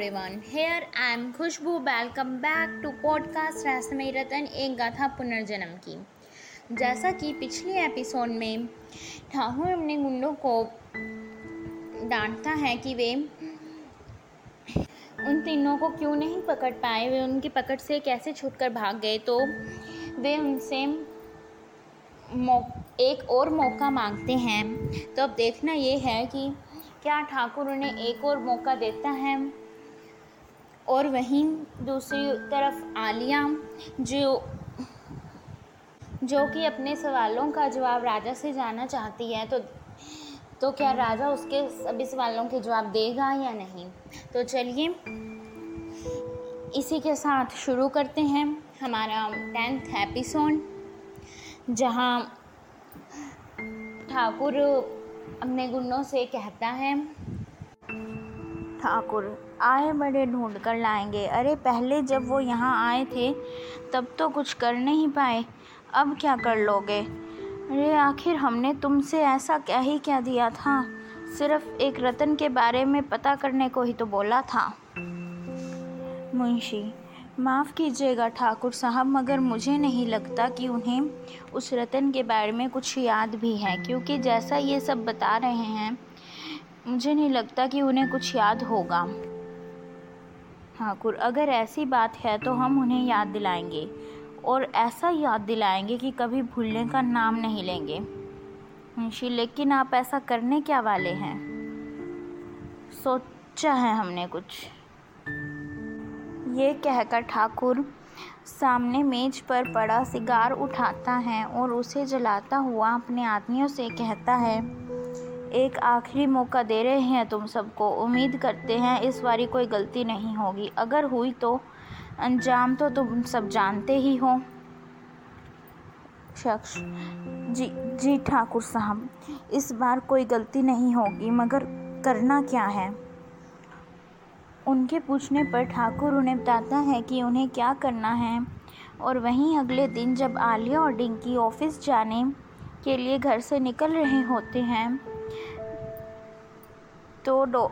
everyone. Here I am Khushbu. Welcome back to podcast रहस्यमय रतन एक गाथा पुनर्जन्म की जैसा कि पिछले एपिसोड में ठाकुर अपने गुंडों को डांटता है कि वे उन तीनों को क्यों नहीं पकड़ पाए? वे उनकी पकड़ से कैसे छूटकर भाग गए? तो वे उनसे एक और मौका मांगते हैं। तो अब देखना ये है कि क्या ठाकुर उन्हें एक और मौका देता है? और वहीं दूसरी तरफ़ आलिया जो जो कि अपने सवालों का जवाब राजा से जानना चाहती है तो तो क्या राजा उसके सभी सवालों के जवाब देगा या नहीं? तो चलिए, इसी के साथ शुरू करते हैं हमारा टेंथ एपिसोड जहाँ ठाकुर अपने गुंडों से कहता है ठाकुर, आए बड़े ढूंढ कर लाएँगे। अरे, पहले जब वो यहाँ आए थे, तब तो कुछ कर नहीं पाए। अब क्या कर लोगे? अरे, आखिर हमने तुमसे ऐसा क्या ही क्या दिया था? सिर्फ़ एक रतन के बारे में पता करने को ही तो बोला था। मुंशी, माफ़ कीजिएगा ठाकुर साहब, मगर मुझे नहीं लगता कि उन्हें उस रतन के बारे में कुछ याद भी है, क्योंकि जैसा ये सब बता रहे हैं मुझे नहीं लगता कि उन्हें कुछ याद होगा। ठाकुर, अगर ऐसी बात है तो हम उन्हें याद दिलाएँगे। और ऐसा याद दिलाएँगे कि कभी भूलने का नाम नहीं लेंगे। मुंशी, लेकिन आप ऐसा करने क्या वाले हैं? सोचा है हमने कुछ। ये कहकर ठाकुर सामने मेज पर पड़ा सिगार उठाता है और उसे जलाता हुआ अपने आदमियों से कहता है एक आखिरी मौका दे रहे हैं तुम सबको। उम्मीद करते हैं इस बारी कोई गलती नहीं होगी। अगर हुई तो अंजाम तो तुम सब जानते ही हो। शख्स, जी जी ठाकुर साहब, इस बार कोई गलती नहीं होगी, मगर करना क्या है? उनके पूछने पर ठाकुर उन्हें बताता है कि उन्हें क्या करना है। और वहीं अगले दिन जब आलिया और डिंकी ऑफ़िस जाने के लिए घर से निकल रहे होते हैं तो डो,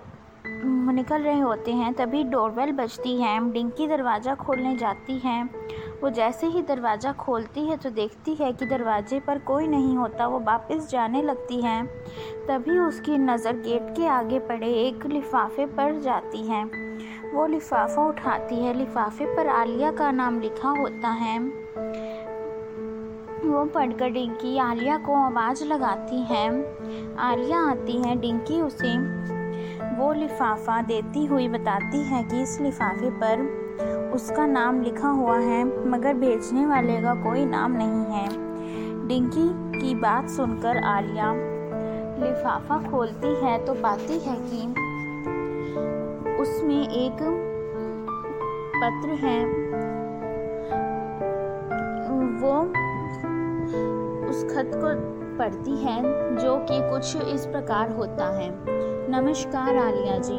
निकल रहे होते हैं, तभी डोरबेल बजती है, डिंकी दरवाज़ा खोलने जाती है। वो जैसे ही दरवाज़ा खोलती है तो देखती है कि दरवाजे पर कोई नहीं होता, वो वापस जाने लगती है। तभी उसकी नज़र गेट के आगे पड़े, एक लिफाफे पर जाती है। वो लिफाफा उठाती है, लिफाफे पर आलिया का नाम लिखा होता है। वो पढ़कर डिंकी, आलिया को आवाज़ लगाती है। आलिया आती है, डिंकी उसे वो लिफाफा देती हुई बताती है कि इस लिफाफे पर उसका नाम लिखा हुआ है, मगर भेजने वाले का कोई नाम नहीं है। डिंकी की बात सुनकर आलिया लिफाफा खोलती है तो पाती है कि उसमें एक पत्र है। वो उस खत को पढ़ती है, जो कि कुछ इस प्रकार होता है। नमस्कार आलिया जी,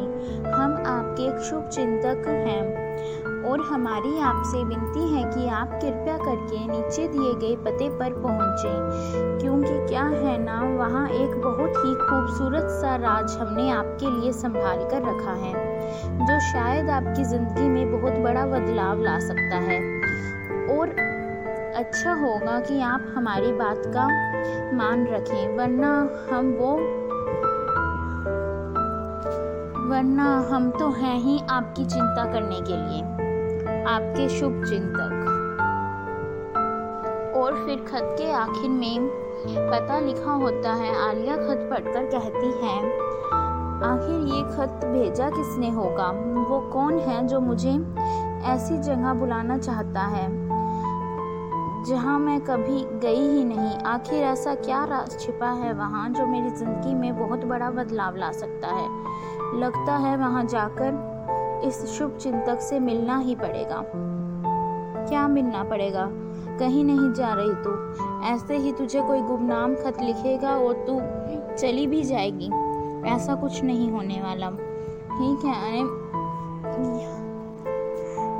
हम आपके एक शुभ चिंतक हैं और हमारी आपसे विनती है कि आप कृपया करके नीचे दिए गए पते पर पहुँचें, क्योंकि क्या है ना, वहाँ एक बहुत ही खूबसूरत सा राज हमने आपके लिए संभाल कर रखा है, जो शायद आपकी ज़िंदगी में बहुत बड़ा बदलाव ला सकता है। और अच्छा होगा कि आप हमारी बात का मान रखें, वरना हम वो, वरना हम तो हैं ही आपकी चिंता करने के लिए, आपके शुभ चिंतक। और फिर खत के आखिर में पता लिखा होता है, आलिया खत पढ़कर कहती है, आखिर ये खत भेजा किसने होगा? वो कौन है जो मुझे ऐसी जगह बुलाना चाहता है? जहाँ मैं कभी गई ही नहीं, आखिर ऐसा क्या राज छिपा है वहाँ जो मेरी ज़िंदगी में बहुत बड़ा बदलाव ला सकता है? लगता है वहाँ जाकर इस शुभ चिंतक से मिलना ही पड़ेगा। क्या मिलना पड़ेगा? कहीं नहीं जा रही तू। ऐसे ही तुझे कोई गुमनाम खत लिखेगा और तू चली भी जाएगी। ऐसा कुछ नहीं होने वाला। ठीक है, अरे,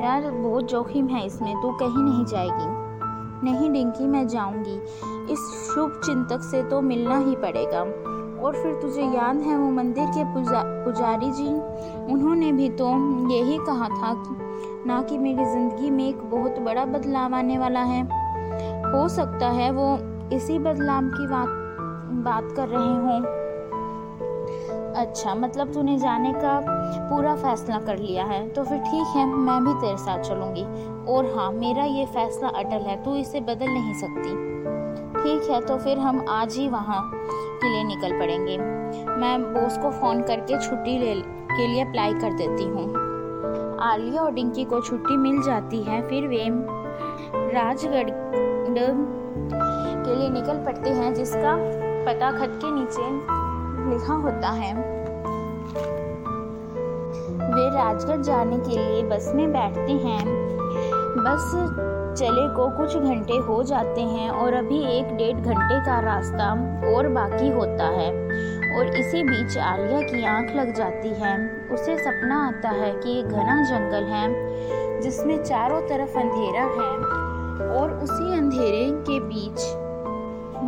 यार, बहुत जोखिम है इसमें। तू कहीं नहीं जाएगी। नहीं डिंकी, मैं जाऊँगी। इस शुभ चिंतक से तो मिलना ही पड़ेगा। और फिर तुझे याद है वो मंदिर के पुजा, पुजारी जी? उन्होंने भी तो यही कहा था कि, ना कि मेरी ज़िंदगी में एक बहुत बड़ा बदलाव आने वाला है। हो सकता है वो इसी बदलाव की बात बात कर रहे हों। अच्छा मतलब तूने जाने का पूरा फैसला कर लिया है। तो फिर ठीक है, मैं भी तेरे साथ चलूँगी। और हाँ मेरा ये फैसला अटल है, तू इसे बदल नहीं सकती। ठीक है तो फिर हम आज ही वहाँ के लिए निकल पड़ेंगे। मैं बॉस को फ़ोन करके छुट्टी ले, के लिए अप्लाई कर देती हूँ। आलिया और डिंकी को छुट्टी मिल जाती है, फिर वे राजगढ़ के लिए निकल पड़ते हैं, जिसका पता खत के नीचे लिखा होता है। वे राजगढ़ जाने के लिए बस में बैठते हैं। बस चले को कुछ घंटे हो जाते हैं और अभी एक डेढ़ घंटे का रास्ता और बाकी होता है। और इसी बीच आलिया की आँख लग जाती है। उसे सपना आता है कि एक घना जंगल है, जिसमें चारों तरफ़ अंधेरा है और उसी अंधेरे के बीच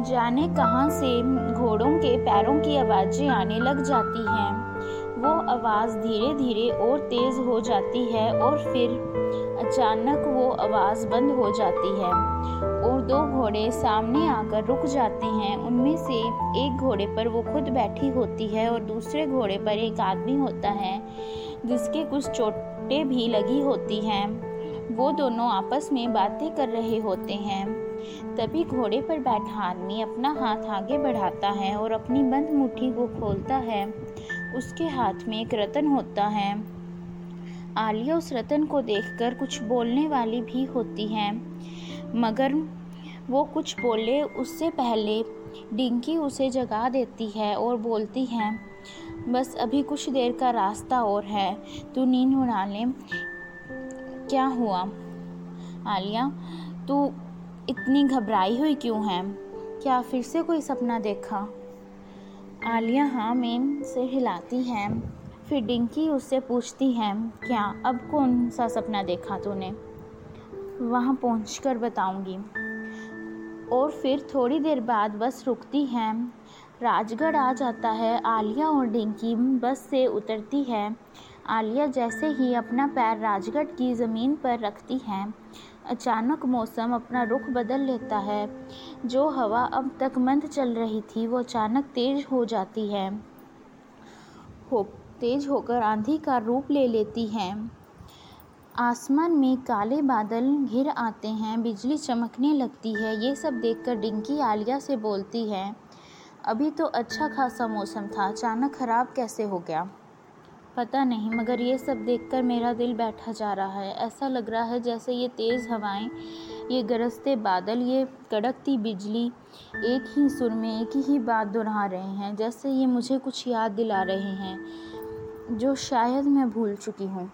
जाने कहाँ से घोड़ों के पैरों की आवाज़ें आने लग जाती हैं। वो आवाज़ धीरे धीरे और तेज़ हो जाती है और फिर अचानक वो आवाज़ बंद हो जाती है। और दो घोड़े सामने आकर रुक जाते हैं। उनमें से एक घोड़े पर वो खुद बैठी होती है और दूसरे घोड़े पर एक आदमी होता है, जिसके कुछ चोटें भी लगी होती हैं। वो दोनों आपस में बातें कर रहे होते हैं। तभी घोड़े पर बैठा आदमी अपना हाथ आगे बढ़ाता है और अपनी बंद मुट्ठी को खोलता है। उसके हाथ में एक रतन होता है। आलिया उस रतन को देखकर कुछ बोलने वाली भी होती है। मगर वो कुछ बोले उससे पहले डिंकी उसे जगा देती है और बोलती है, बस अभी कुछ देर का रास्ता और है। तू नींद उड़ा ले। क्या हुआ? आलिया, तू इतनी घबराई हुई क्यों है? क्या फिर से कोई सपना देखा? आलिया हाँ में से हिलाती है। फिर डिंकी उससे पूछती है, क्या अब कौन सा सपना देखा तूने? वहाँ पहुँच कर बताऊँगी। और फिर थोड़ी देर बाद बस रुकती है। राजगढ़ आ जाता है, आलिया और डिंकी बस से उतरती है। आलिया जैसे ही अपना पैर राजगढ़ की ज़मीन पर रखती है, अचानक मौसम अपना रुख बदल लेता है। जो हवा अब तक मंद चल रही थी, वो अचानक तेज हो जाती है। हो तेज होकर आंधी का रूप ले लेती है। आसमान में काले बादल घिर आते हैं, बिजली चमकने लगती है, ये सब देखकर डिंकी आलिया से बोलती है, अभी तो अच्छा खासा मौसम था, अचानक ख़राब कैसे हो गया? पता नहीं, मगर ये सब देखकर मेरा दिल बैठा जा रहा है। ऐसा लग रहा है जैसे ये तेज़ हवाएँ, ये गरजते बादल, ये कड़कती बिजली एक ही सुर में, एक ही बात दोहरा रहे हैं, जैसे ये मुझे कुछ याद दिला रहे हैं। जो शायद मैं भूल चुकी हूँ।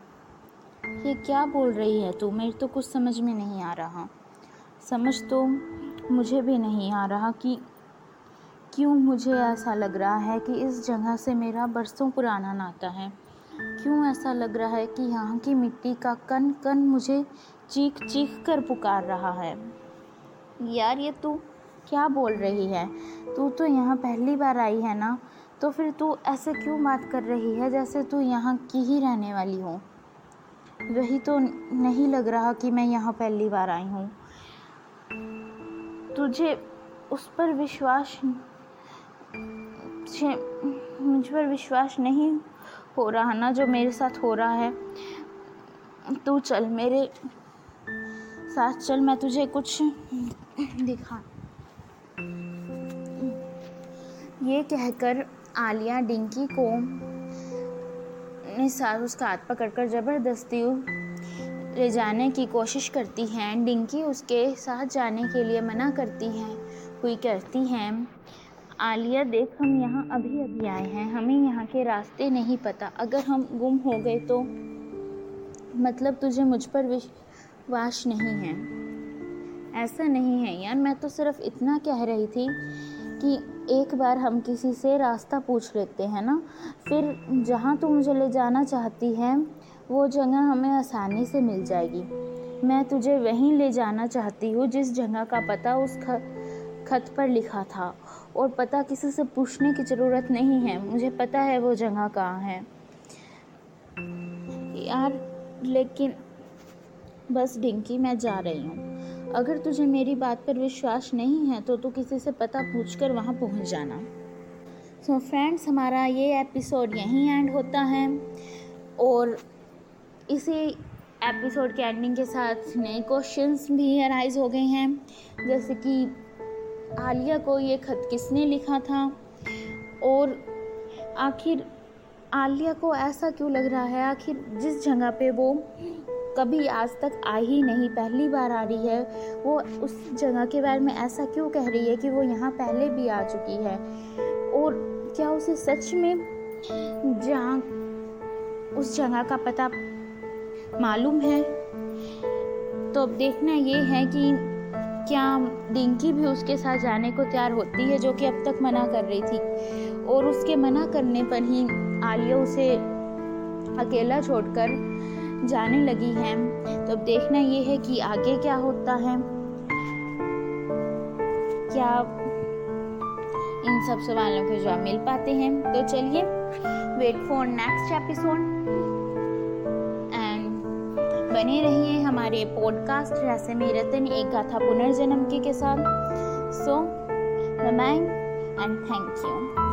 ये क्या बोल रही है तू? मेरे तो कुछ समझ में नहीं आ रहा। समझ तो मुझे भी नहीं आ रहा कि क्यों मुझे ऐसा लग रहा है कि इस जगह से मेरा बरसों पुराना नाता है। क्यों ऐसा लग रहा है कि यहाँ की मिट्टी का कन कन मुझे चीख चीख कर पुकार रहा है? यार ये तू क्या बोल रही है? तू तो यहाँ पहली बार आई है ना? तो फिर तू ऐसे क्यों बात कर रही है जैसे तू यहाँ की ही रहने वाली हो? वही तो नहीं लग रहा कि मैं यहाँ पहली बार आई हूँ। तुझे उस पर विश्वास मुझ पर विश्वास नहीं हो रहा ना जो मेरे साथ हो रहा है? तू चल मेरे साथ चल, मैं तुझे कुछ दिखा। ये कहकर आलिया, डिंकी को साथ उसका हाथ पकड़कर ज़बरदस्ती ले जाने की कोशिश करती हैं। डिंकी उसके साथ जाने के लिए मना करती हैं, हुई करती हैं। आलिया, देख, हम यहाँ अभी अभी आए हैं। हमें यहाँ के रास्ते नहीं पता। अगर हम गुम हो गए तो मतलब तुझे मुझ पर विश्वास नहीं है। ऐसा नहीं है यार। मैं तो सिर्फ़ इतना कह रही थी कि एक बार हम किसी से रास्ता पूछ लेते हैं ना फिर जहाँ तू मुझे ले जाना चाहती है वो जगह हमें आसानी से मिल जाएगी। मैं तुझे वहीं ले जाना चाहती हूँ जिस जगह का पता उस ख, खत पर लिखा था। और पता किसी से पूछने की ज़रूरत नहीं है। मुझे पता है वो जगह कहाँ है। यार लेकिन बस डिंकी मैं जा रही हूँ। अगर तुझे मेरी बात पर विश्वास नहीं है तो तू किसी से पता पूछ कर वहाँ पहुँच जाना। सो so फ्रेंड्स हमारा ये एपिसोड यहीं एंड होता है। और इसी एपिसोड के एंडिंग के साथ नए क्वेश्चंस भी अराइज हो गए हैं। जैसे कि आलिया को ये खत किसने लिखा था? और आखिर आलिया को ऐसा क्यों लग रहा है? आखिर जिस जगह पे वो कभी आज तक आई ही नहीं, पहली बार आ रही है। वो उस जगह के बारे में ऐसा क्यों कह रही है कि वो यहाँ पहले भी आ चुकी है? और क्या उसे सच में जहाँ उस जगह का पता मालूम है? तो अब देखना ये है कि क्या डिंकी भी उसके साथ जाने को तैयार होती है, जो कि अब तक मना कर रही थी। और उसके मना करने पर ही आलिया उसे अकेला छोड़कर जाने लगी हैं। तो अब देखना ये है कि आगे क्या होता है। क्या इन सब सवालों के जवाब मिल पाते हैं? तो चलिए wait for next episode and बने रहिए हमारे पॉडकास्ट रहस्य में रतन एक गाथा पुनर्जन्म के, के साथ। So bye and thank you